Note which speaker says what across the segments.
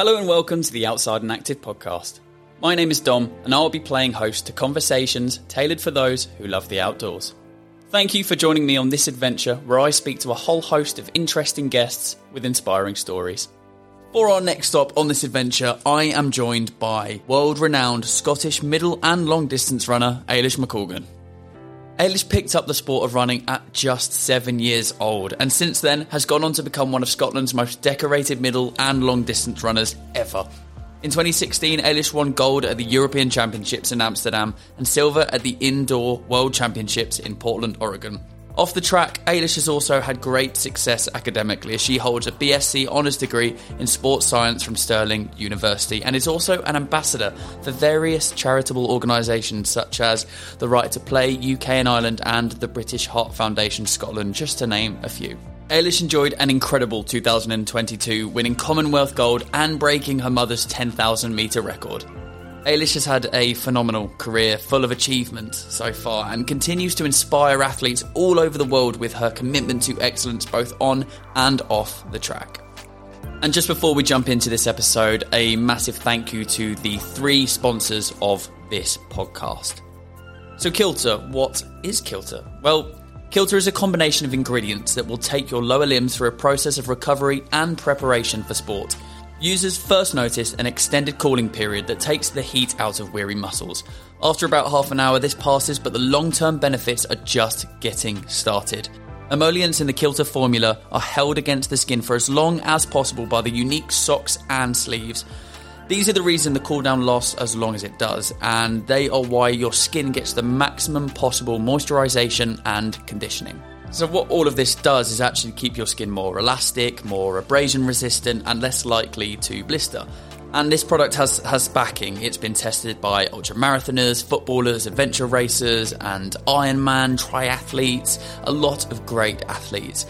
Speaker 1: Hello and welcome to the Outside and Active podcast. My name is Dom, and I'll be playing host to conversations tailored for those who love the outdoors. Thank you for joining me on this adventure where I speak to a whole host of interesting guests with inspiring stories. For our next stop on this adventure, I am joined by world renowned Scottish middle and long distance runner Eilish McColgan. Eilish picked up the sport of running at just seven years old, and since then has gone on to become one of Scotland's most decorated middle and long distance runners ever. In 2016, Eilish won gold at the European Championships in Amsterdam and silver at the Indoor World Championships in Portland, Oregon. Off the track, Eilish has also had great success academically as she holds a BSc honours degree in sports science from Stirling University and is also an ambassador for various charitable organisations such as the Right to Play UK and Ireland and the British Heart Foundation Scotland, just to name a few. Eilish enjoyed an incredible 2022, winning Commonwealth gold and breaking her mother's 10,000 metre record. Eilish has had a phenomenal career full of achievement so far and continues to inspire athletes all over the world with her commitment to excellence both on and off the track. And just before we jump into this episode, a massive thank you to the three sponsors of this podcast. So, Qilta, what is Qilta? Well, Qilta is a combination of ingredients that will take your lower limbs through a process of recovery and preparation for sport. Users first notice an extended cooling period that takes the heat out of weary muscles. After about half an hour, this passes, but the long term benefits are just getting started. Emollients in the Qilta formula are held against the skin for as long as possible by the unique socks and sleeves. These are the reason the cooldown lasts as long as it does, and they are why your skin gets the maximum possible moisturization and conditioning. So, what all of this does is actually keep your skin more elastic, more abrasion resistant, and less likely to blister. And this product has, has backing. It's been tested by ultra marathoners, footballers, adventure racers, and Ironman triathletes, a lot of great athletes.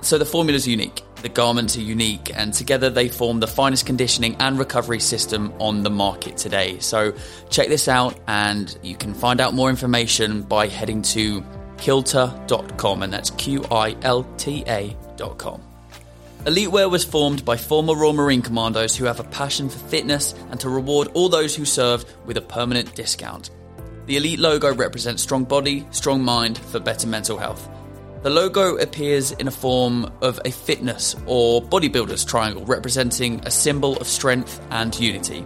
Speaker 1: So the formula is unique. The garments are unique, and together they form the finest conditioning and recovery system on the market today. So check this out, and you can find out more information by heading to qilta.com, and that's Q I L T A.com. Elite Wear was formed by former Royal Marine Commandos who have a passion for fitness and to reward all those who served with a permanent discount. The Elite logo represents strong body, strong mind for better mental health. The logo appears in a form of a fitness or bodybuilder's triangle representing a symbol of strength and unity.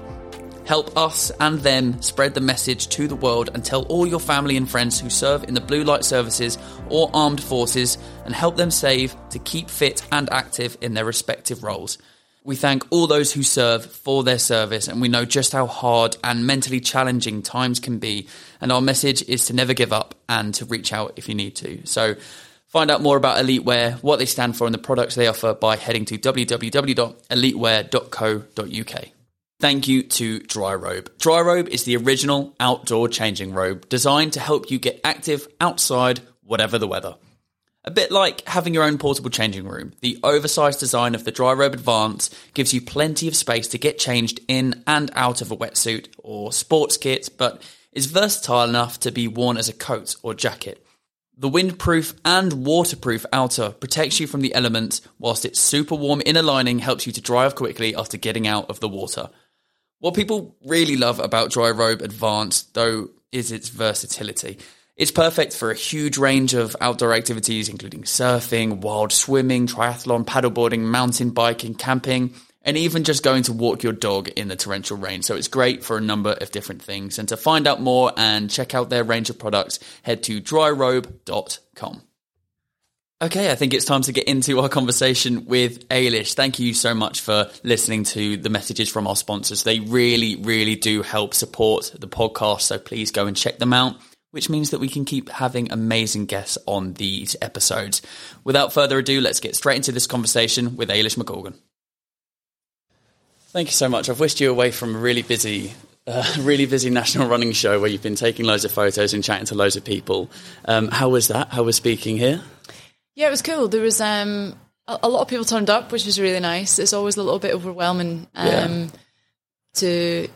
Speaker 1: Help us and them spread the message to the world and tell all your family and friends who serve in the blue light services or armed forces and help them save to keep fit and active in their respective roles. We thank all those who serve for their service and we know just how hard and mentally challenging times can be. And our message is to never give up and to reach out if you need to. So find out more about Elitewear, what they stand for and the products they offer by heading to www.elitewear.co.uk. Thank you to Dryrobe. Dryrobe is the original outdoor changing robe designed to help you get active outside, whatever the weather. A bit like having your own portable changing room, the oversized design of the Dryrobe Advance gives you plenty of space to get changed in and out of a wetsuit or sports kit, but is versatile enough to be worn as a coat or jacket. The windproof and waterproof outer protects you from the elements, whilst its super warm inner lining helps you to dry off quickly after getting out of the water. What people really love about Dryrobe Advanced, though, is its versatility. It's perfect for a huge range of outdoor activities, including surfing, wild swimming, triathlon, paddleboarding, mountain biking, camping, and even just going to walk your dog in the torrential rain. So it's great for a number of different things. And to find out more and check out their range of products, head to dryrobe.com. Okay, I think it's time to get into our conversation with Eilish. Thank you so much for listening to the messages from our sponsors. They really, really do help support the podcast. So please go and check them out, which means that we can keep having amazing guests on these episodes. Without further ado, let's get straight into this conversation with Eilish McColgan. Thank you so much. I've wished you away from a really busy a really busy national running show where you've been taking loads of photos and chatting to loads of people. Um, how was that? How was speaking here?
Speaker 2: Yeah, it was cool. There was um, a, a, lot of people turned up, which was really nice. It's always a little bit overwhelming um, yeah. to,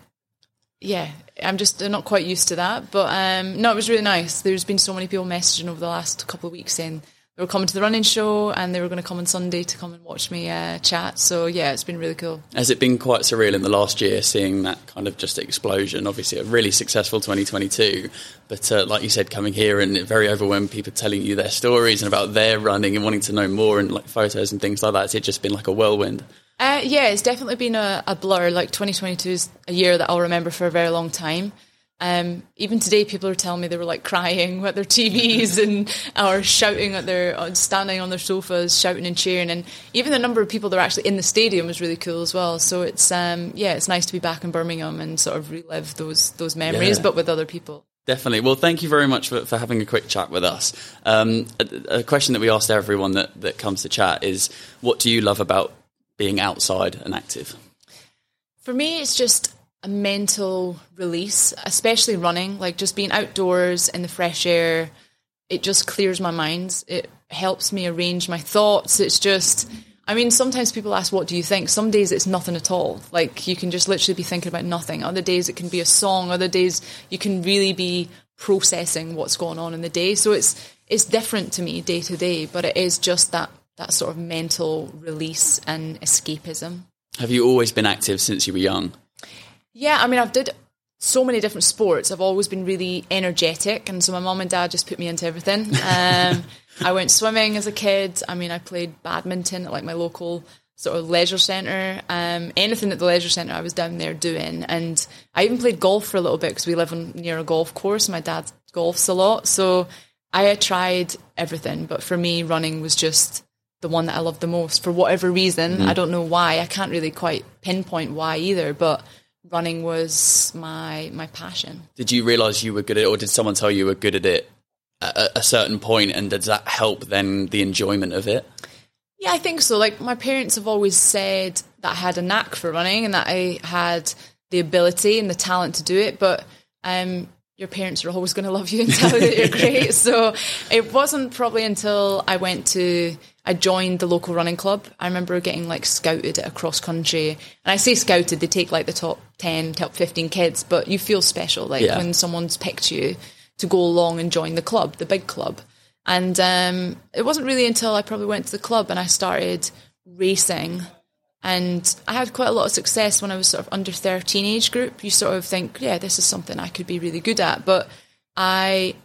Speaker 2: yeah, I'm just not quite used to that. But um, no, it was really nice. There's been so many people messaging over the last couple of weeks saying they were coming to the running show and they were going to come on Sunday to come and watch me uh, chat. So yeah, it's been really cool.
Speaker 1: Has it been quite surreal in the last year seeing that kind of just explosion? Obviously, a really successful 2022, but uh, like you said, coming here and very overwhelmed people telling you their stories and about their running and wanting to know more and like photos and things like that. Has it just been like a whirlwind?
Speaker 2: Uh, yeah, it's definitely been a, a blur. Like 2022 is a year that I'll remember for a very long time. Um, even today, people are telling me they were like crying at their TVs and or shouting at their uh, standing on their sofas, shouting and cheering. And even the number of people that are actually in the stadium was really cool as well. So it's um, yeah, it's nice to be back in Birmingham and sort of relive those those memories, yeah. but with other people.
Speaker 1: Definitely. Well, thank you very much for, for having a quick chat with us. Um, a, a question that we asked everyone that, that comes to chat is, what do you love about being outside and active?
Speaker 2: For me, it's just a mental release, especially running, like just being outdoors in the fresh air. It just clears my mind. It helps me arrange my thoughts. It's just, I mean, sometimes people ask, What do you think? Some days it's nothing at all. Like you can just literally be thinking about nothing. Other days it can be a song. Other days you can really be processing what's going on in the day. So it's, it's different to me day to day, but it is just that, that sort of mental release and escapism.
Speaker 1: Have you always been active since you were young?
Speaker 2: Yeah, I mean, I've did so many different sports. I've always been really energetic, and so my mom and dad just put me into everything. Um, I went swimming as a kid. I mean, I played badminton at like my local sort of leisure centre. Um, anything at the leisure centre, I was down there doing, and I even played golf for a little bit because we live on, near a golf course. My dad golfs a lot, so I had tried everything, but for me, running was just the one that I loved the most for whatever reason. Mm. I don't know why. I can't really quite pinpoint why either, but running was my my passion.
Speaker 1: Did you realize you were good at it, or did someone tell you you were good at it at a certain point, and does that help then the enjoyment of it?
Speaker 2: Yeah, I think so. Like my parents have always said that I had a knack for running and that I had the ability and the talent to do it, but um, your parents are always going to love you and tell you that you're great. So it wasn't probably until I went to I joined the local running club. I remember getting like scouted at a cross country. And I say scouted, they take like the top 10, top 15 kids, but you feel special like yeah. when someone's picked you to go along and join the club, the big club. And um, it wasn't really until I probably went to the club and I started racing. And I had quite a lot of success when I was sort of under 13 age group. You sort of think, yeah, this is something I could be really good at. But I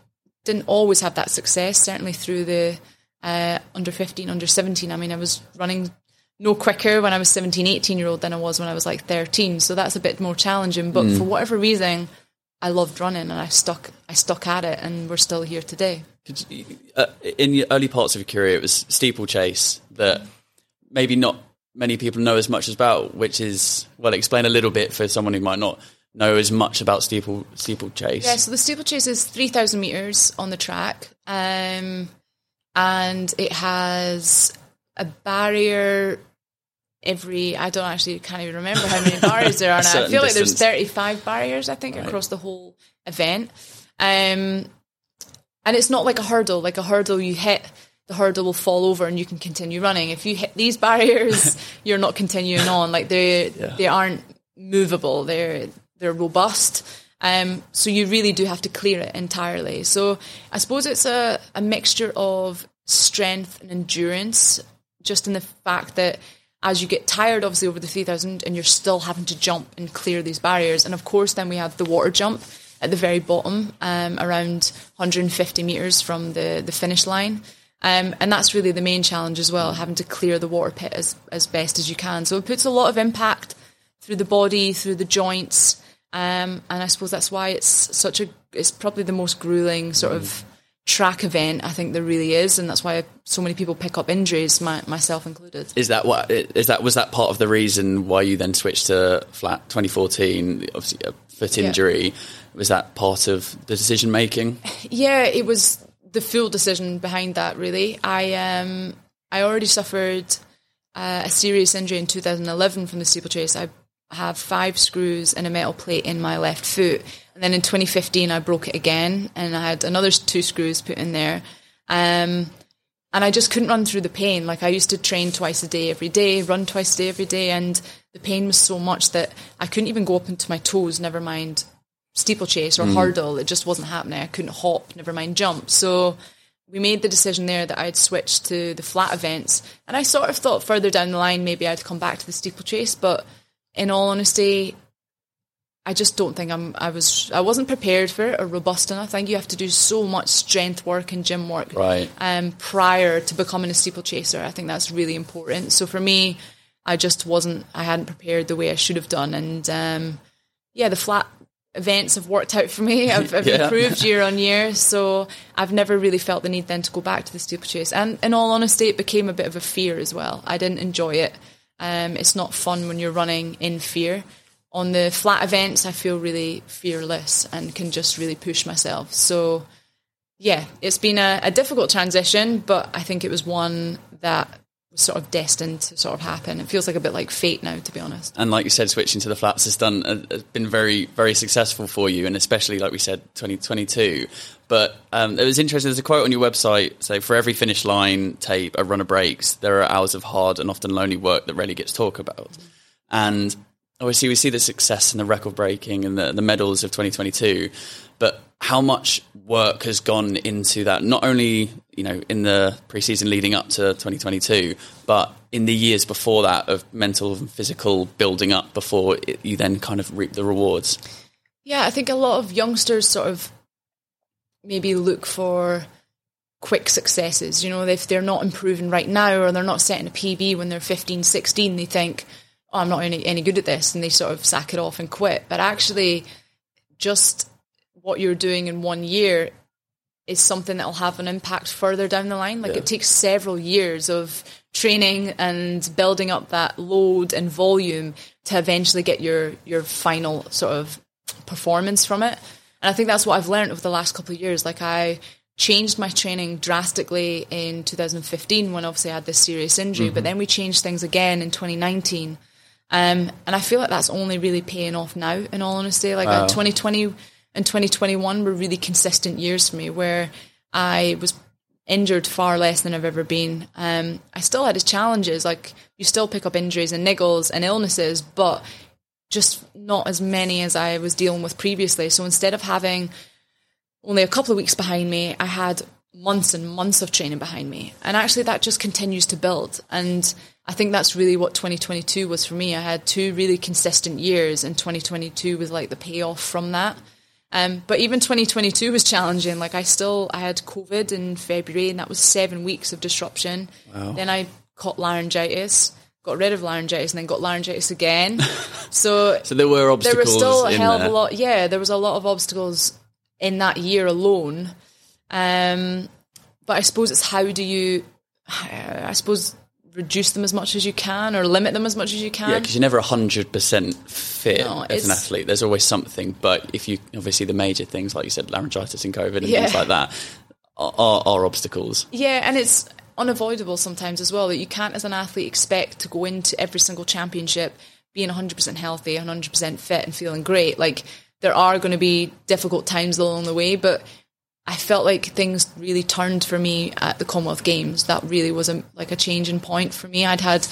Speaker 2: didn't always have that success, certainly through the uh, under 15, under 17. I mean, I was running no quicker when I was 17, 18 year old than I was when I was like 13. So that's a bit more challenging. But mm. for whatever reason, I loved running and I stuck, I stuck at it and we're still here today.
Speaker 1: You, uh, in the early parts of your career, it was steeplechase that maybe not many people know as much about, which is, well, explain a little bit for someone who might not know as much about steeple steeplechase.
Speaker 2: Yeah, so the steeplechase is 3,000 metres on the track. Um, and it has a barrier every I don't actually can't even remember how many barriers there are now. I feel like there's 35 barriers I think right. across the whole event. Um, and it's not like a hurdle. Like a hurdle you hit the hurdle will fall over and you can continue running. If you hit these barriers, you're not continuing on. Like they yeah. they aren't movable. They're they're robust. Um, so you really do have to clear it entirely. So I suppose it's a, a mixture of strength and endurance, just in the fact that as you get tired, obviously over the 3000, and you're still having to jump and clear these barriers. And of course, then we have the water jump at the very bottom, um, around 150 meters from the, the finish line. Um, and that's really the main challenge as well, having to clear the water pit as, as best as you can. So it puts a lot of impact through the body, through the joints, um, and I suppose that's why it's such a, it's probably the most grueling sort of track event I think there really is, and that's why so many people pick up injuries, my, myself included.
Speaker 1: Is that what is that was that part of the reason why you then switched to flat 2014? Obviously, a foot injury. Yeah. Was that part of the decision making?
Speaker 2: Yeah, it was the full decision behind that. Really, I um I already suffered uh, a serious injury in 2011 from the steeplechase. I have five screws and a metal plate in my left foot. And then in 2015, I broke it again and I had another two screws put in there. Um, and I just couldn't run through the pain. Like I used to train twice a day every day, run twice a day every day. And the pain was so much that I couldn't even go up into my toes, never mind steeplechase or mm. hurdle. It just wasn't happening. I couldn't hop, never mind jump. So we made the decision there that I'd switch to the flat events. And I sort of thought further down the line maybe I'd come back to the steeplechase, but in all honesty, I just don't think I'm. I was. I wasn't prepared for it or robust enough. I think you have to do so much strength work and gym work,
Speaker 1: right?
Speaker 2: Um, prior to becoming a steeplechaser, I think that's really important. So for me, I just wasn't. I hadn't prepared the way I should have done, and um, yeah, the flat events have worked out for me. I've, I've yeah. improved year on year, so I've never really felt the need then to go back to the steeplechase. And in all honesty, it became a bit of a fear as well. I didn't enjoy it. Um, it's not fun when you're running in fear. On the flat events, I feel really fearless and can just really push myself. So, yeah, it's been a, a difficult transition, but I think it was one that sort of destined to sort of happen. It feels like a bit like fate now, to be honest.
Speaker 1: And like you said, switching to the flats has done uh, has been very very successful for you, and especially like we said, 2022. But um, it was interesting. There's a quote on your website. So for every finish line tape, a runner breaks. There are hours of hard and often lonely work that rarely gets talked about. And Oh, obviously, we see the success and the record breaking and the, the medals of 2022. But how much work has gone into that? Not only you know in the preseason leading up to 2022, but in the years before that of mental and physical building up before it, you then kind of reap the rewards.
Speaker 2: Yeah, I think a lot of youngsters sort of maybe look for quick successes. You know, if they're not improving right now or they're not setting a PB when they're 15, 16, they think, oh, I'm not any, any good at this, and they sort of sack it off and quit. But actually, just what you're doing in one year is something that will have an impact further down the line. Like yeah. it takes several years of training and building up that load and volume to eventually get your your final sort of performance from it. And I think that's what I've learned over the last couple of years. Like I changed my training drastically in 2015 when obviously I had this serious injury, mm-hmm. but then we changed things again in 2019. Um, and I feel like that's only really paying off now, in all honesty. Like wow. 2020 and 2021 were really consistent years for me where I was injured far less than I've ever been. Um, I still had challenges, like you still pick up injuries and niggles and illnesses, but just not as many as I was dealing with previously. So instead of having only a couple of weeks behind me, I had months and months of training behind me. And actually, that just continues to build. And I think that's really what 2022 was for me. I had two really consistent years, and 2022 was like the payoff from that. Um, but even 2022 was challenging. Like I still, I had COVID in February, and that was seven weeks of disruption. Wow. Then I caught laryngitis, got rid of laryngitis, and then got laryngitis again. so,
Speaker 1: so there were obstacles.
Speaker 2: There was still a hell
Speaker 1: there.
Speaker 2: of a lot. Yeah, there was a lot of obstacles in that year alone. Um, but I suppose it's how do you? I suppose reduce them as much as you can or limit them as much as you can.
Speaker 1: Yeah, because you're never 100% fit no, as an athlete. There's always something. But if you, obviously, the major things, like you said, laryngitis and COVID and yeah. things like that, are, are, are obstacles.
Speaker 2: Yeah, and it's unavoidable sometimes as well that you can't, as an athlete, expect to go into every single championship being 100% healthy, 100% fit, and feeling great. Like, there are going to be difficult times along the way, but I felt like things really turned for me at the Commonwealth Games. That really was a, like a changing point for me. I'd had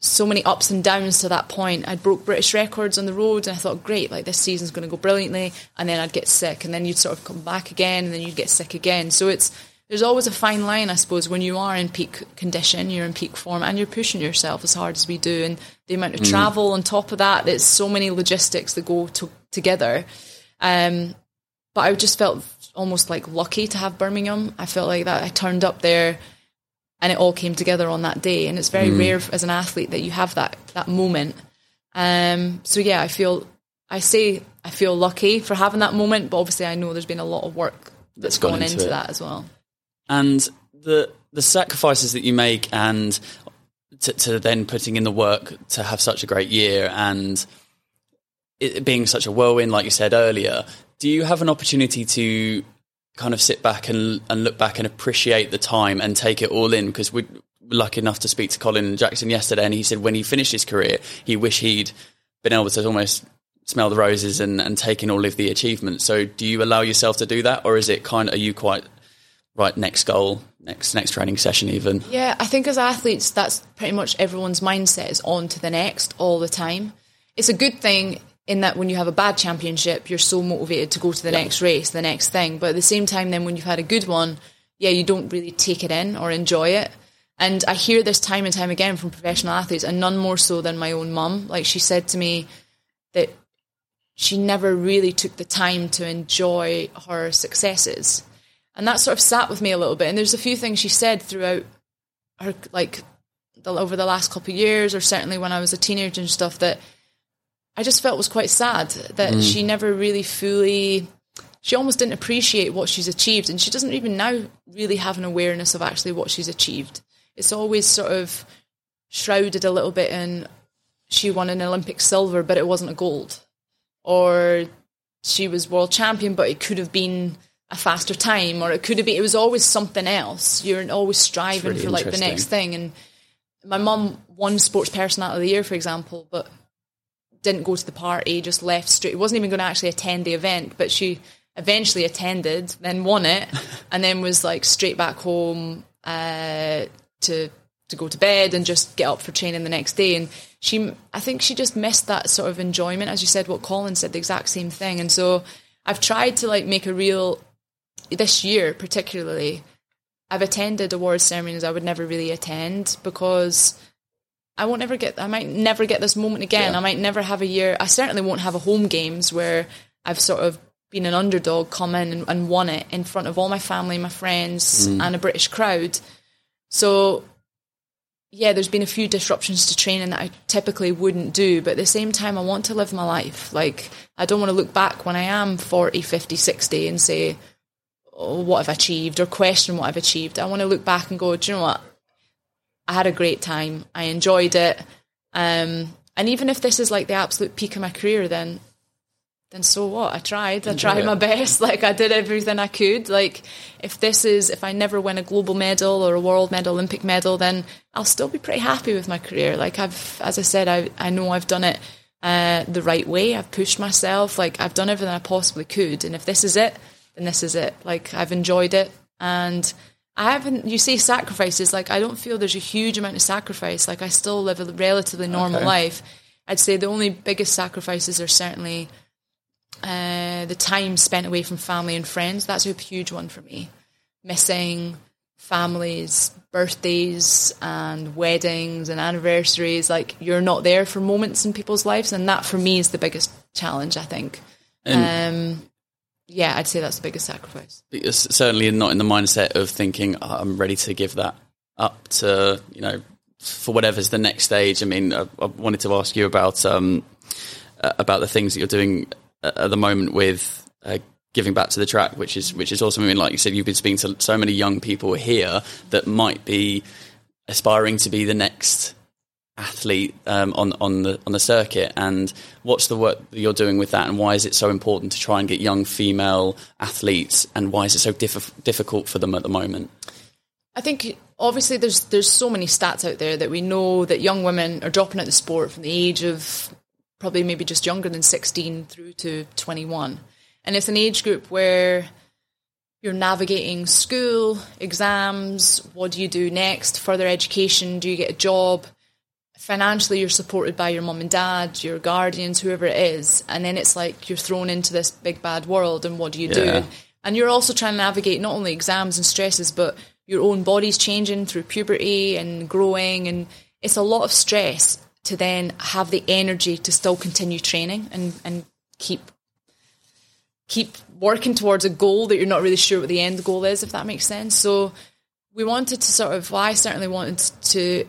Speaker 2: so many ups and downs to that point. I'd broke British records on the road, and I thought, great, like this season's going to go brilliantly. And then I'd get sick, and then you'd sort of come back again, and then you'd get sick again. So it's there's always a fine line, I suppose, when you are in peak condition, you're in peak form, and you're pushing yourself as hard as we do, and the amount of mm. travel on top of that. There's so many logistics that go to, together. Um, but I just felt almost like lucky to have Birmingham. I felt like that I turned up there and it all came together on that day. And it's very mm. rare as an athlete that you have that that moment. Um, so yeah, I feel I say I feel lucky for having that moment, but obviously I know there's been a lot of work that's, that's gone, gone into, into that as well.
Speaker 1: And the the sacrifices that you make and to, to, then putting in the work to have such a great year and it being such a whirlwind, like you said earlier, do you have an opportunity to kind of sit back and, and look back and appreciate the time and take it all in? Because we're lucky enough to speak to Colin Jackson yesterday, and he said when he finished his career, he wished he'd been able to almost smell the roses and, and take in all of the achievements. So, do you allow yourself to do that, or is it kind of are you quite right next goal, next next training session, even?
Speaker 2: Yeah, I think as athletes, that's pretty much everyone's mindset is on to the next all the time. It's a good thing in that when you have a bad championship, you're so motivated to go to the yeah. next race, the next thing. But at the same time, then when you've had a good one, yeah, you don't really take it in or enjoy it. And I hear this time and time again from professional athletes, and none more so than my own mum. Like she said to me that she never really took the time to enjoy her successes. And that sort of sat with me a little bit. And there's a few things she said throughout her, like, the, over the last couple of years, or certainly when I was a teenager and stuff, that I just felt was quite sad that mm. she never really fully she almost didn't appreciate what she's achieved and she doesn't even now really have an awareness of actually what she's achieved. It's always sort of shrouded a little bit in she won an olympic silver but it wasn't a gold. Or she was world champion but it could have been a faster time or it could have been it was always something else. You're always striving really for like the next thing and my mum won sports personality of the year for example but didn't go to the party just left straight wasn't even going to actually attend the event but she eventually attended, then won it, and then was like straight back home uh, to to go to bed and just get up for training the next day. And she, I think she just missed that sort of enjoyment, as you said. What Colin said, the exact same thing. And so I've tried to like make a real this year, particularly. I've attended awards ceremonies I would never really attend because I won't ever get. I might never get this moment again. Yeah. I might never have a year. I certainly won't have a home games where I've sort of been an underdog, come in and, and won it in front of all my family, my friends, mm. and a British crowd. So, yeah, there's been a few disruptions to training that I typically wouldn't do, but at the same time, I want to live my life. Like, I don't want to look back when I am 40, 50, 60 and say, oh, what I've achieved or question what I've achieved. I want to look back and go, do you know what? I had a great time. I enjoyed it. Um, and even if this is like the absolute peak of my career, then then so what? I tried. I tried my best. Like I did everything I could. Like if this is if I never win a global medal or a world medal, Olympic medal, then I'll still be pretty happy with my career. Like I've as I said, I I know I've done it uh, the right way. I've pushed myself. Like I've done everything I possibly could. And if this is it, then this is it. Like I've enjoyed it and I haven't. You say sacrifices. Like I don't feel there's a huge amount of sacrifice. Like I still live a relatively normal okay. life. I'd say the only biggest sacrifices are certainly uh, the time spent away from family and friends, that's a huge one for me. Missing families, birthdays, and weddings and anniversaries. Like, you're not there for moments in people's lives. And that for me is the biggest challenge, I think. Um, yeah, I'd say that's the biggest sacrifice.
Speaker 1: Certainly not in the mindset of thinking, oh, I'm ready to give that up to, you know, for whatever's the next stage. I mean, I, I wanted to ask you about um, about the things that you're doing at the moment with uh, giving back to the track, which is which is awesome. I mean, like you said, you've been speaking to so many young people here that might be aspiring to be the next athlete um, on on the on the circuit. And what's the work that you're doing with that, and why is it so important to try and get young female athletes, and why is it so diff- difficult for them at the moment?
Speaker 2: I think obviously there's there's so many stats out there that we know that young women are dropping out of the sport from the age of probably maybe just younger than 16 through to 21. And it's an age group where you're navigating school, exams, what do you do next, further education, do you get a job? Financially, you're supported by your mum and dad, your guardians, whoever it is. And then it's like you're thrown into this big bad world, and what do you yeah. do? And you're also trying to navigate not only exams and stresses, but your own body's changing through puberty and growing. And it's a lot of stress to then have the energy to still continue training and, and keep keep working towards a goal that you're not really sure what the end goal is, if that makes sense. So we wanted to sort of, well, I certainly wanted to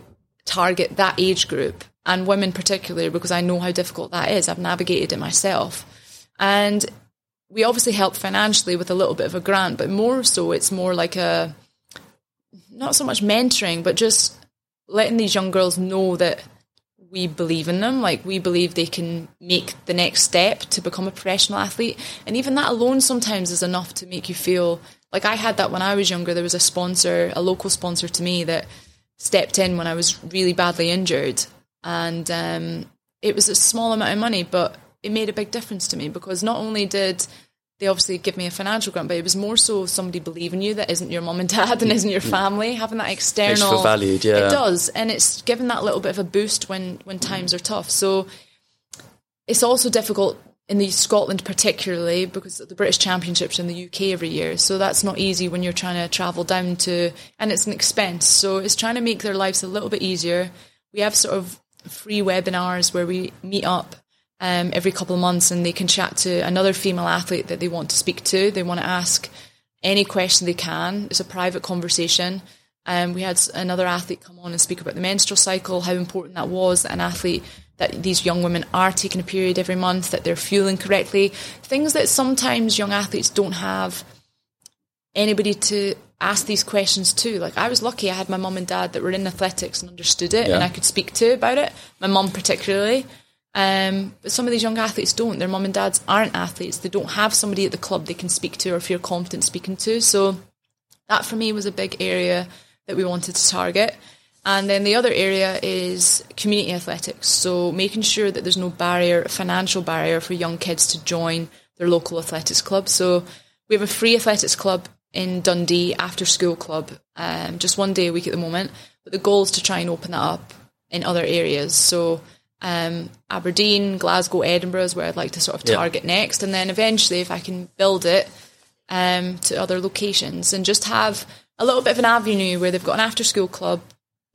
Speaker 2: target that age group and women particularly because I know how difficult that is. I've navigated it myself. And we obviously help financially with a little bit of a grant, but more so it's more like a, not so much mentoring, but just letting these young girls know that we believe in them. Like we believe they can make the next step to become a professional athlete. And even that alone sometimes is enough to make you feel like I had that when I was younger. There was a sponsor, a local sponsor to me that stepped in when I was really badly injured. And um, it was a small amount of money, but it made a big difference to me because not only did they obviously give me a financial grant, but it was more so somebody believing you that isn't your mum and dad and isn't your mm. family, having that external
Speaker 1: valued, yeah.
Speaker 2: It does. And it's given that little bit of a boost when when times are tough. So it's also difficult in the Scotland particularly because the British Championships in the UK every year. So that's not easy when you're trying to travel down to, and it's an expense. So it's trying to make their lives a little bit easier. We have sort of free webinars where we meet up um, every couple of months and they can chat to another female athlete that they want to speak to. They want to ask any question they can. It's a private conversation. Um, we had another athlete come on and speak about the menstrual cycle, how important that was. that An athlete that these young women are taking a period every month, that they're fueling correctly, things that sometimes young athletes don't have anybody to ask these questions to. Like I was lucky I had my mum and dad that were in athletics and understood it
Speaker 1: Yeah.
Speaker 2: and I could speak to about it. My mum particularly. Um, but some of these young athletes don't. Their mum and dads aren't athletes. They don't have somebody at the club they can speak to or feel confident speaking to. So that for me was a big area that we wanted to target. And then the other area is community athletics. So making sure that there's no barrier, financial barrier for young kids to join their local athletics club. So we have a free athletics club in Dundee after school club, um, just one day a week at the moment. But the goal is to try and open that up in other areas. So um, Aberdeen, Glasgow, Edinburgh is where I'd like to sort of
Speaker 1: Yeah.
Speaker 2: target next. And then eventually, if I can build it, um, to other locations and just have a little bit of an avenue where they've got an after school club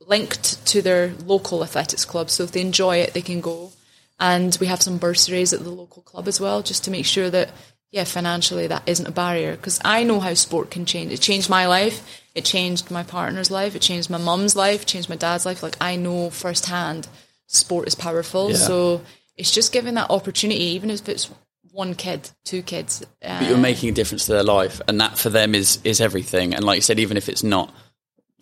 Speaker 2: linked to their local athletics club. So if they enjoy it, they can go. And we have some bursaries at the local club as well, just to make sure that, yeah, financially that isn't a barrier. Because I know how sport can change. It changed my life. It changed my partner's life. It changed my mum's life. Changed my dad's life. Like I know firsthand, sport is powerful.
Speaker 1: Yeah.
Speaker 2: So it's just giving that opportunity, even if it's one kid, two kids.
Speaker 1: but you're
Speaker 2: uh,
Speaker 1: making a difference to their life, and that for them is is everything. And like you said, even if it's not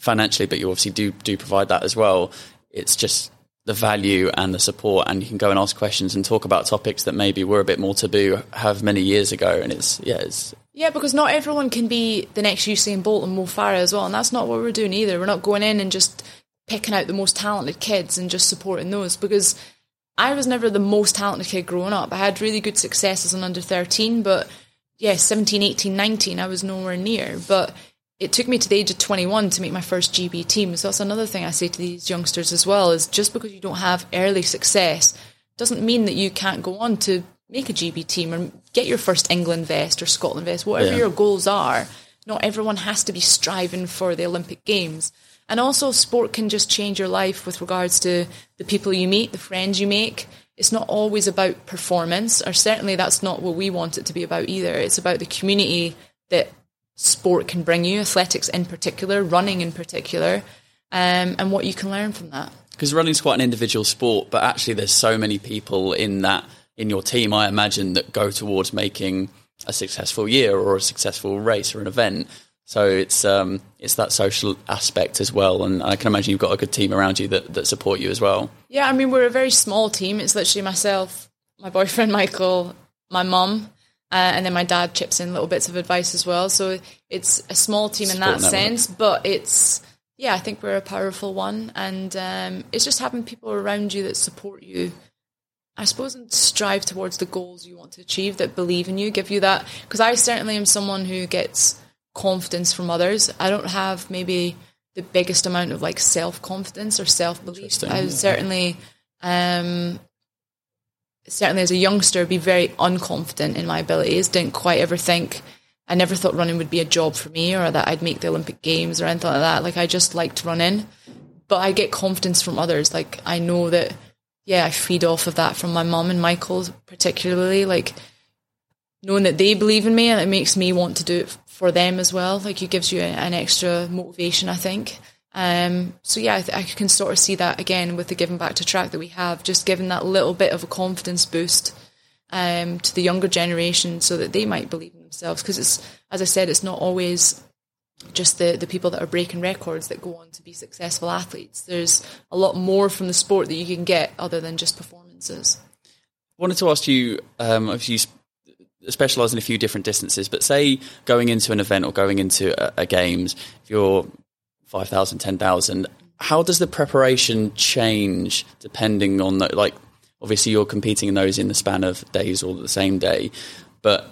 Speaker 1: financially, but you obviously do do provide that as well. It's just the value and the support, and you can go and ask questions and talk about topics that maybe were a bit more taboo have many years ago. And it's yeah, it's
Speaker 2: Yeah, because not everyone can be the next Usain Bolt and Mo Farah as well, and that's not what we're doing either. We're not going in and just picking out the most talented kids and just supporting those because I was never the most talented kid growing up. I had really good success as an under 13, but yeah, 17, 18, 19, I was nowhere near. But it took me to the age of 21 to make my first GB team. So that's another thing I say to these youngsters as well is just because you don't have early success doesn't mean that you can't go on to make a GB team or get your first England vest or Scotland vest, whatever
Speaker 1: Yeah.
Speaker 2: your goals are. Not everyone has to be striving for the Olympic Games. And also, sport can just change your life with regards to the people you meet, the friends you make. It's not always about performance, or certainly that's not what we want it to be about either. It's about the community that sport can bring you, athletics in particular, running in particular, um, and what you can learn from that.
Speaker 1: because running is quite an individual sport, but actually there's so many people in that in your team. I imagine that go towards making a successful year or a successful race or an event. So it's um, it's that social aspect as well, and I can imagine you've got a good team around you that, that support you as well.
Speaker 2: Yeah, I mean, we're a very small team. It's literally myself, my boyfriend Michael, my mum, uh, and then my dad chips in little bits of advice as well. So it's a small team in that
Speaker 1: network.
Speaker 2: sense, but it's, yeah, I think we're a powerful one. And um, it's just having people around you that support you. I suppose and strive towards the goals you want to achieve that believe in you, give you that. Because I certainly am someone who gets confidence from others. I don't have maybe the biggest amount of like self confidence or self belief. I
Speaker 1: yeah.
Speaker 2: certainly, um, certainly as a youngster, be very unconfident in my abilities. Didn't quite ever think. I never thought running would be a job for me or that I'd make the Olympic Games or anything like that. Like I just liked running, but I get confidence from others. Like I know that, yeah, I feed off of that from my mum and Michael particularly. Like knowing that they believe in me and it makes me want to do it for them as well. Like it gives you an extra motivation, I think. Um, so yeah, I, th- I can sort of see that again with the giving back to track that we have, just giving that little bit of a confidence boost um, to the younger generation, so that they might believe in themselves. Because it's, as I said, it's not always just the the people that are breaking records that go on to be successful athletes. There's a lot more from the sport that you can get other than just performances.
Speaker 1: I wanted to ask you um, if you specialize in a few different distances, but say going into an event or going into a, a games, if you're 5,000, 10,000, how does the preparation change depending on the, like, obviously you're competing in those in the span of days or the same day, but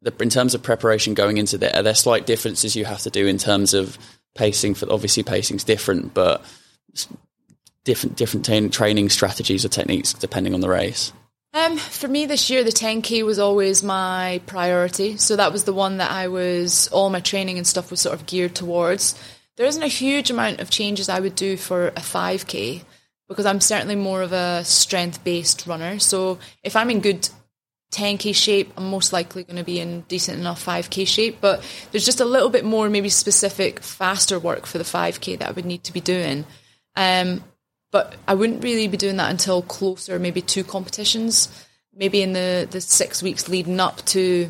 Speaker 1: the, in terms of preparation going into there, are there slight differences you have to do in terms of pacing for, obviously pacing's different, but different, different tra- training strategies or techniques depending on the race?
Speaker 2: Um, for me this year, the 10k was always my priority. So that was the one that I was, all my training and stuff was sort of geared towards. There isn't a huge amount of changes I would do for a 5k because I'm certainly more of a strength based runner. So if I'm in good 10k shape, I'm most likely going to be in decent enough 5k shape. But there's just a little bit more, maybe specific, faster work for the 5k that I would need to be doing. Um, but I wouldn't really be doing that until closer, maybe two competitions, maybe in the, the six weeks leading up to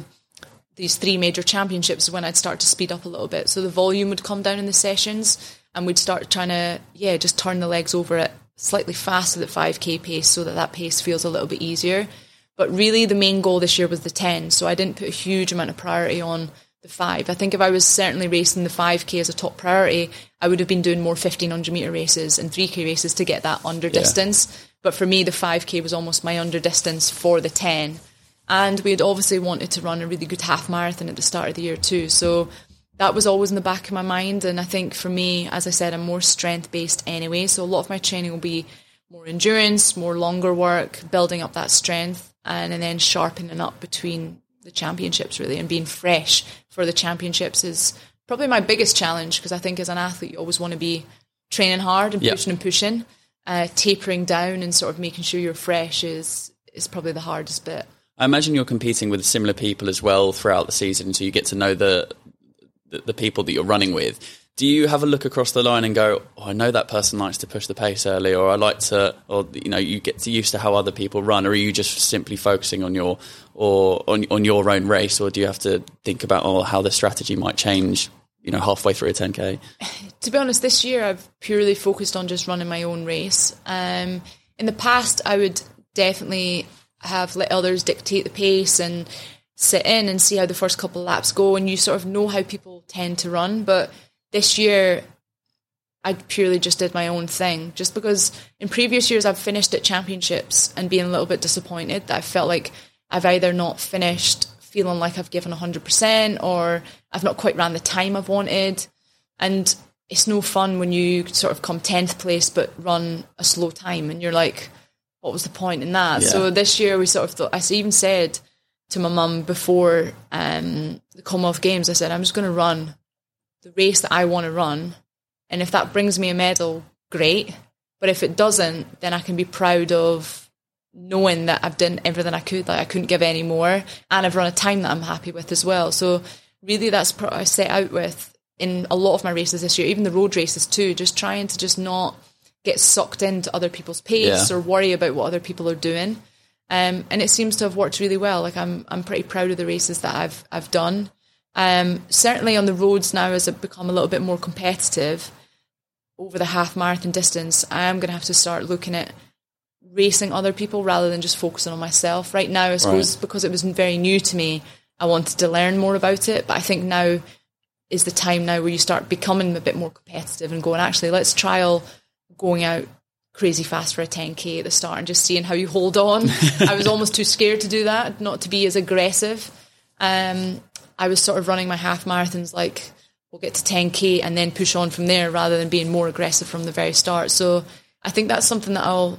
Speaker 2: these three major championships when I'd start to speed up a little bit. So the volume would come down in the sessions and we'd start trying to, yeah, just turn the legs over at slightly faster at 5k pace so that that pace feels a little bit easier. But really the main goal this year was the 10. So I didn't put a huge amount of priority on the five. I think if I was certainly racing the 5k as a top priority, I would have been doing more 1500 meter races and 3k races to get that under distance. But for me, the 5k was almost my under distance for the 10. And we had obviously wanted to run a really good half marathon at the start of the year too. So that was always in the back of my mind. And I think for me, as I said, I'm more strength based anyway. So a lot of my training will be more endurance, more longer work, building up that strength, and, and then sharpening up between the championships really and being fresh for the championships is probably my biggest challenge because I think as an athlete you always want to be training hard and yep. pushing and pushing. Uh, tapering down and sort of making sure you're fresh is is probably the hardest bit.
Speaker 1: I imagine you're competing with similar people as well throughout the season, so you get to know the the, the people that you're running with do you have a look across the line and go, oh, I know that person likes to push the pace early, or I like to, or you know, you get used to how other people run, or are you just simply focusing on your or on on your own race, or do you have to think about oh, how the strategy might change? You know, halfway through a 10k.
Speaker 2: To be honest, this year I've purely focused on just running my own race. Um, in the past, I would definitely have let others dictate the pace and sit in and see how the first couple of laps go, and you sort of know how people tend to run, but this year I purely just did my own thing. Just because in previous years I've finished at championships and being a little bit disappointed that I felt like I've either not finished feeling like I've given 100% or I've not quite ran the time I've wanted. And it's no fun when you sort of come 10th place but run a slow time and you're like, what was the point in that? Yeah. So this year we sort of thought, I even said to my mum before um, the Commonwealth Games, I said, I'm just going to run the race that I want to run. And if that brings me a medal, great. But if it doesn't, then I can be proud of knowing that I've done everything I could. Like I couldn't give any more, and I've run a time that I'm happy with as well. So really, that's what I set out with in a lot of my races this year, even the road races too. Just trying to just not get sucked into other people's pace yeah. or worry about what other people are doing. Um, and it seems to have worked really well. Like I'm, I'm pretty proud of the races that I've, I've done. Um, certainly on the roads now, as I've become a little bit more competitive over the half marathon distance, I am going to have to start looking at racing other people rather than just focusing on myself. Right now, I suppose right. because it was very new to me, I wanted to learn more about it. But I think now is the time now where you start becoming a bit more competitive and going, actually, let's trial going out crazy fast for a 10k at the start and just seeing how you hold on. I was almost too scared to do that, not to be as aggressive. Um, I was sort of running my half marathons like we'll get to 10k and then push on from there rather than being more aggressive from the very start. So I think that's something that I'll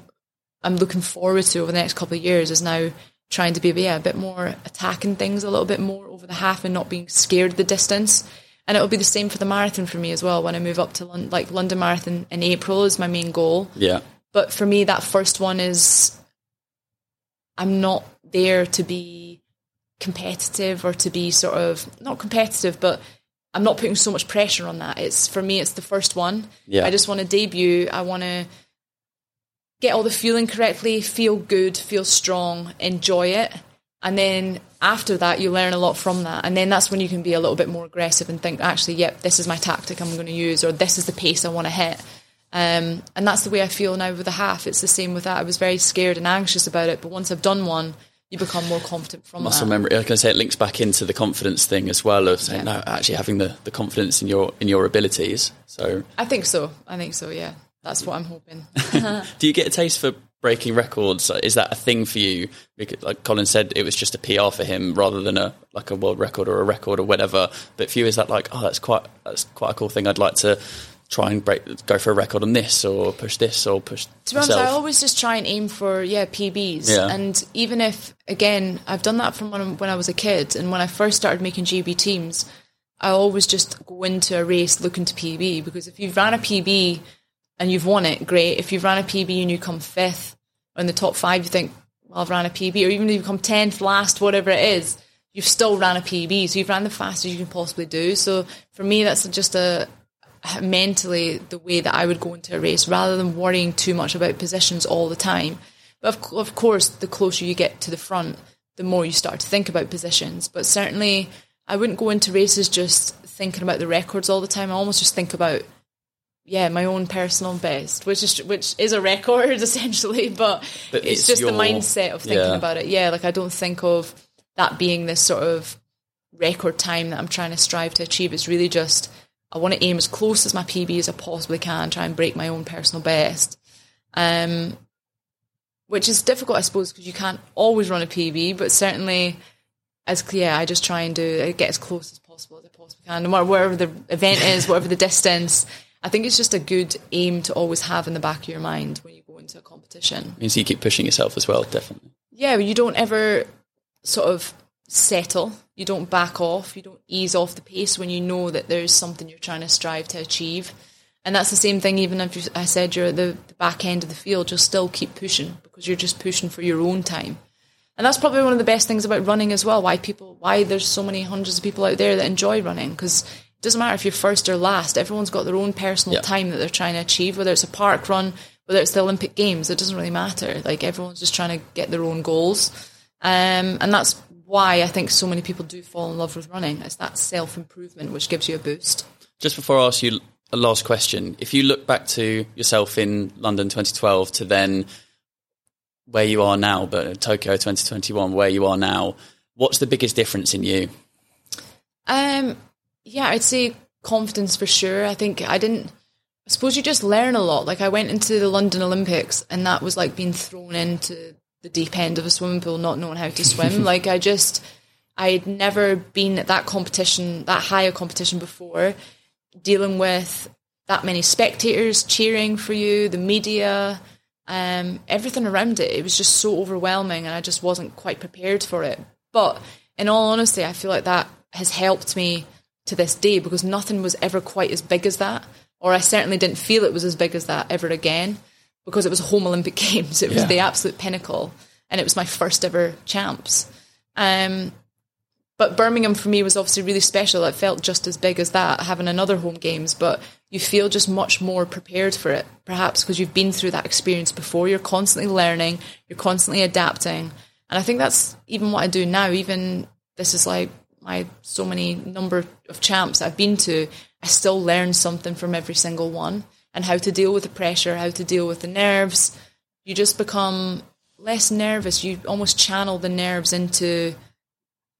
Speaker 2: I'm looking forward to over the next couple of years is now trying to be yeah, a bit more attacking things a little bit more over the half and not being scared of the distance. And it'll be the same for the marathon for me as well when I move up to London, like London Marathon in April is my main goal.
Speaker 1: Yeah.
Speaker 2: But for me, that first one is I'm not there to be competitive or to be sort of not competitive, but I'm not putting so much pressure on that. It's for me, it's the first one.
Speaker 1: Yeah.
Speaker 2: I just want to debut. I want to get all the feeling correctly, feel good, feel strong, enjoy it. And then after that, you learn a lot from that. And then that's when you can be a little bit more aggressive and think, actually, yep, this is my tactic I'm going to use, or this is the pace I want to hit. Um, and that's the way I feel now with the half. It's the same with that. I was very scared and anxious about it, but once I've done one, you become more confident from
Speaker 1: muscle
Speaker 2: that.
Speaker 1: memory. I can say it links back into the confidence thing as well of saying yeah. no, actually having the, the confidence in your in your abilities. So
Speaker 2: I think so. I think so. Yeah, that's what I'm hoping.
Speaker 1: Do you get a taste for breaking records? Is that a thing for you? Because, like Colin said, it was just a PR for him rather than a like a world record or a record or whatever. But for you, is that like oh, that's quite that's quite a cool thing. I'd like to try and break, go for a record on this or push this or push.
Speaker 2: To be honest, I always just try and aim for yeah PBs,
Speaker 1: Yeah.
Speaker 2: and even if again I've done that from when, when I was a kid, and when I first started making GB teams, I always just go into a race looking to PB because if you've ran a PB and you've won it, great. If you've ran a PB and you come fifth or in the top five, you think, well, I've ran a PB, or even if you come tenth, last, whatever it is, you've still ran a PB, so you've ran the fastest you can possibly do. So for me, that's just a mentally the way that I would go into a race rather than worrying too much about positions all the time. But of, of course, the closer you get to the front, the more you start to think about positions. But certainly, I wouldn't go into races just thinking about the records all the time. I almost just think about yeah, my own personal best, which is which is a record essentially, but,
Speaker 1: But
Speaker 2: it's,
Speaker 1: it's
Speaker 2: just
Speaker 1: your-
Speaker 2: the mindset of thinking
Speaker 1: yeah.
Speaker 2: about it. Yeah, like I don't think of that being this sort of record time that I'm trying to strive to achieve. It's really just I want to aim as close as my PB as I possibly can, try and break my own personal best. Um, which is difficult, I suppose, because you can't always run a PB, but certainly as clear, I just try and do get as close as possible as I possibly can, no matter wherever the event is, whatever the distance. I think it's just a good aim to always have in the back of your mind when you go into a competition.
Speaker 1: means you keep pushing yourself as well, definitely.
Speaker 2: Yeah, you don't ever sort of settle. You don't back off. You don't ease off the pace when you know that there's something you're trying to strive to achieve. And that's the same thing. Even if you, I said you're at the, the back end of the field, you'll still keep pushing because you're just pushing for your own time. And that's probably one of the best things about running as well. Why people, why there's so many hundreds of people out there that enjoy running because doesn't matter if you're first or last. Everyone's got their own personal
Speaker 1: Yeah.
Speaker 2: time that they're trying to achieve, whether it's a park run, whether it's the Olympic Games. It doesn't really matter. Like everyone's just trying to get their own goals, um, and that's why I think so many people do fall in love with running. It's that self improvement which gives you a boost.
Speaker 1: Just before I ask you a last question, if you look back to yourself in London 2012 to then where you are now, but Tokyo 2021, where you are now, what's the biggest difference in you?
Speaker 2: Um, yeah, I'd say confidence for sure. I think I didn't. I suppose you just learn a lot. Like I went into the London Olympics, and that was like being thrown into the deep end of a swimming pool, not knowing how to swim. like I just, I had never been at that competition, that high a competition before, dealing with that many spectators cheering for you, the media, um, everything around it. It was just so overwhelming, and I just wasn't quite prepared for it. But in all honesty, I feel like that has helped me to this day because nothing was ever quite as big as that, or I certainly didn't feel it was as big as that ever again because it was home Olympic Games. It was
Speaker 1: Yeah.
Speaker 2: the absolute pinnacle, and it was my first ever champs. Um, but Birmingham for me was obviously really special. It felt just as big as that, having another home games, but you feel just much more prepared for it, perhaps because you've been through that experience before. You're constantly learning, you're constantly adapting. And I think that's even what I do now. Even this is like my so many number of champs I've been to, I still learn something from every single one and how to deal with the pressure, how to deal with the nerves. You just become less nervous. You almost channel the nerves into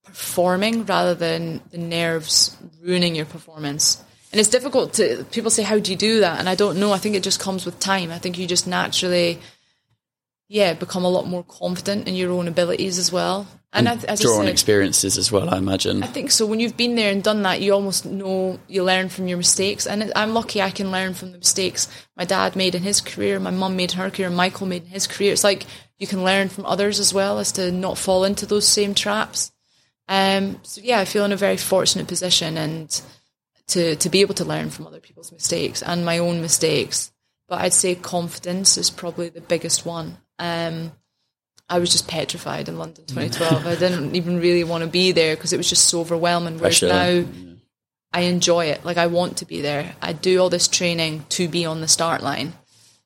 Speaker 2: performing rather than the nerves ruining your performance. And it's difficult to people say, How do you do that? And I don't know. I think it just comes with time. I think you just naturally yeah, become a lot more confident in your own abilities as well. And, I, as
Speaker 1: Draw on
Speaker 2: said,
Speaker 1: experiences as well, I imagine.
Speaker 2: I think so. When you've been there and done that, you almost know you learn from your mistakes. And I'm lucky I can learn from the mistakes my dad made in his career, my mum made in her career, Michael made in his career. It's like you can learn from others as well as to not fall into those same traps. Um, so yeah, I feel in a very fortunate position and to to be able to learn from other people's mistakes and my own mistakes. But I'd say confidence is probably the biggest one. Um, I was just petrified in London 2012. I didn't even really want to be there because it was just so overwhelming. Whereas
Speaker 1: Pressure.
Speaker 2: now, I enjoy it. Like I want to be there. I do all this training to be on the start line.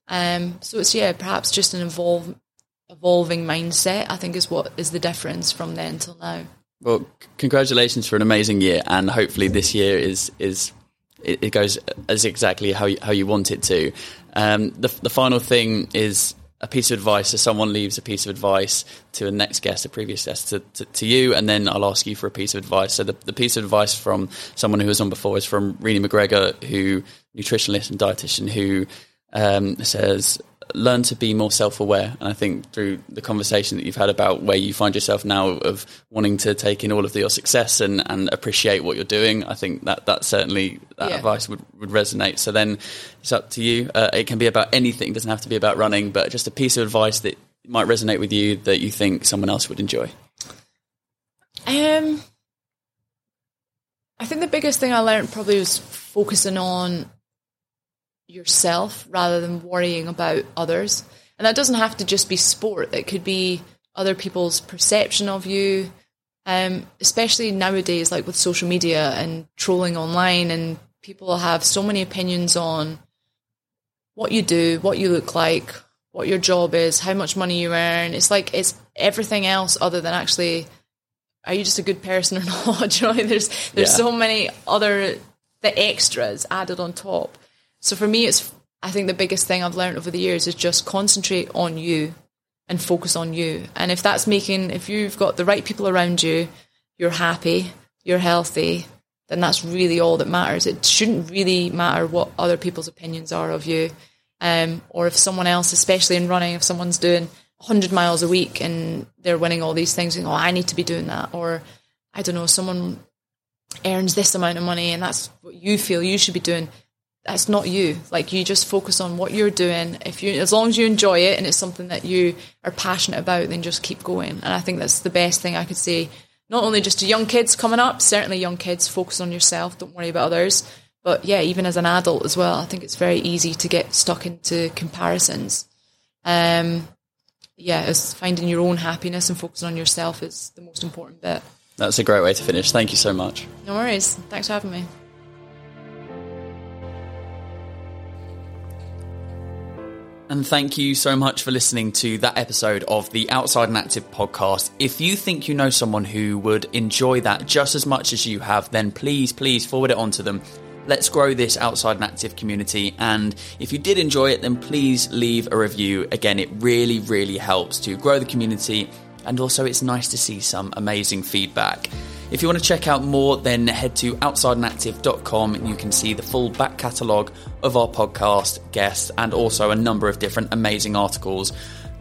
Speaker 2: Um, so it's yeah, perhaps just an evolve, evolving mindset. I think is what is the difference from then till now.
Speaker 1: Well, c- congratulations for an amazing year, and hopefully this year is is it, it goes as exactly how you, how you want it to. Um, the the final thing is a piece of advice. So someone leaves a piece of advice to a next guest, a previous guest, to, to, to you, and then I'll ask you for a piece of advice. So the, the piece of advice from someone who was on before is from Renee McGregor, who nutritionalist and dietitian, who um, says learn to be more self-aware. And i think through the conversation that you've had about where you find yourself now of wanting to take in all of your success and, and appreciate what you're doing i think that that certainly that
Speaker 2: Yeah.
Speaker 1: advice would, would resonate. So then it's up to you. Uh, it can be about anything. It doesn't have to be about running but just a piece of advice that might resonate with you that you think someone else would enjoy.
Speaker 2: Um, I think the biggest thing I learned probably was focusing on yourself rather than worrying about others. And that doesn't have to just be sport. It could be other people's perception of you. Um, especially nowadays, like with social media and trolling online, and people have so many opinions on what you do, what you look like, what your job is, how much money you earn. It's like it's everything else other than actually are you just a good person or not? You know, there's there's
Speaker 1: Yeah.
Speaker 2: so many other the extras added on top. So for me, it's I think the biggest thing I've learned over the years is just concentrate on you and focus on you. And if that's making if you've got the right people around you, you're happy, you're healthy, then that's really all that matters. It shouldn't really matter what other people's opinions are of you, um, or if someone else, especially in running, if someone's doing 100 miles a week and they're winning all these things, and oh, I need to be doing that, or I don't know, someone earns this amount of money and that's what you feel you should be doing. That's not you. Like you just focus on what you're doing. If you, as long as you enjoy it and it's something that you are passionate about, then just keep going. And I think that's the best thing I could say. Not only just to young kids coming up, certainly young kids, focus on yourself. Don't worry about others. But yeah, even as an adult as well, I think it's very easy to get stuck into comparisons. Um, yeah, it's finding your own happiness and focusing on yourself is the most important bit.
Speaker 1: that's a great way to finish thank you so much
Speaker 2: No worries. Thanks for having me.
Speaker 1: And thank you so much for listening to that episode of the Outside and Active podcast. If you think you know someone who would enjoy that just as much as you have, then please, please forward it on to them. Let's grow this Outside and Active community. And if you did enjoy it, then please leave a review. Again, it really, really helps to grow the community. And also, it's nice to see some amazing feedback. If you want to check out more, then head to outsideandactive.com and you can see the full back catalogue of our podcast, guests, and also a number of different amazing articles,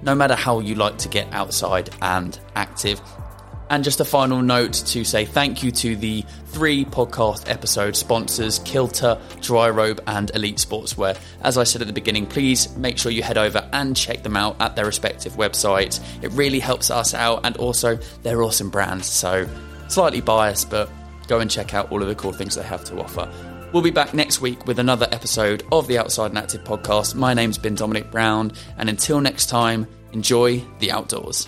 Speaker 1: no matter how you like to get outside and active. And just a final note to say thank you to the three podcast episode sponsors, Qilta, Dry Robe, and Elite Sportswear. As I said at the beginning, please make sure you head over and check them out at their respective websites. It really helps us out, and also they're awesome brands. So slightly biased, but go and check out all of the cool things they have to offer. We'll be back next week with another episode of the Outside and Active podcast. My name's been Dominic Brown, and until next time, enjoy the outdoors.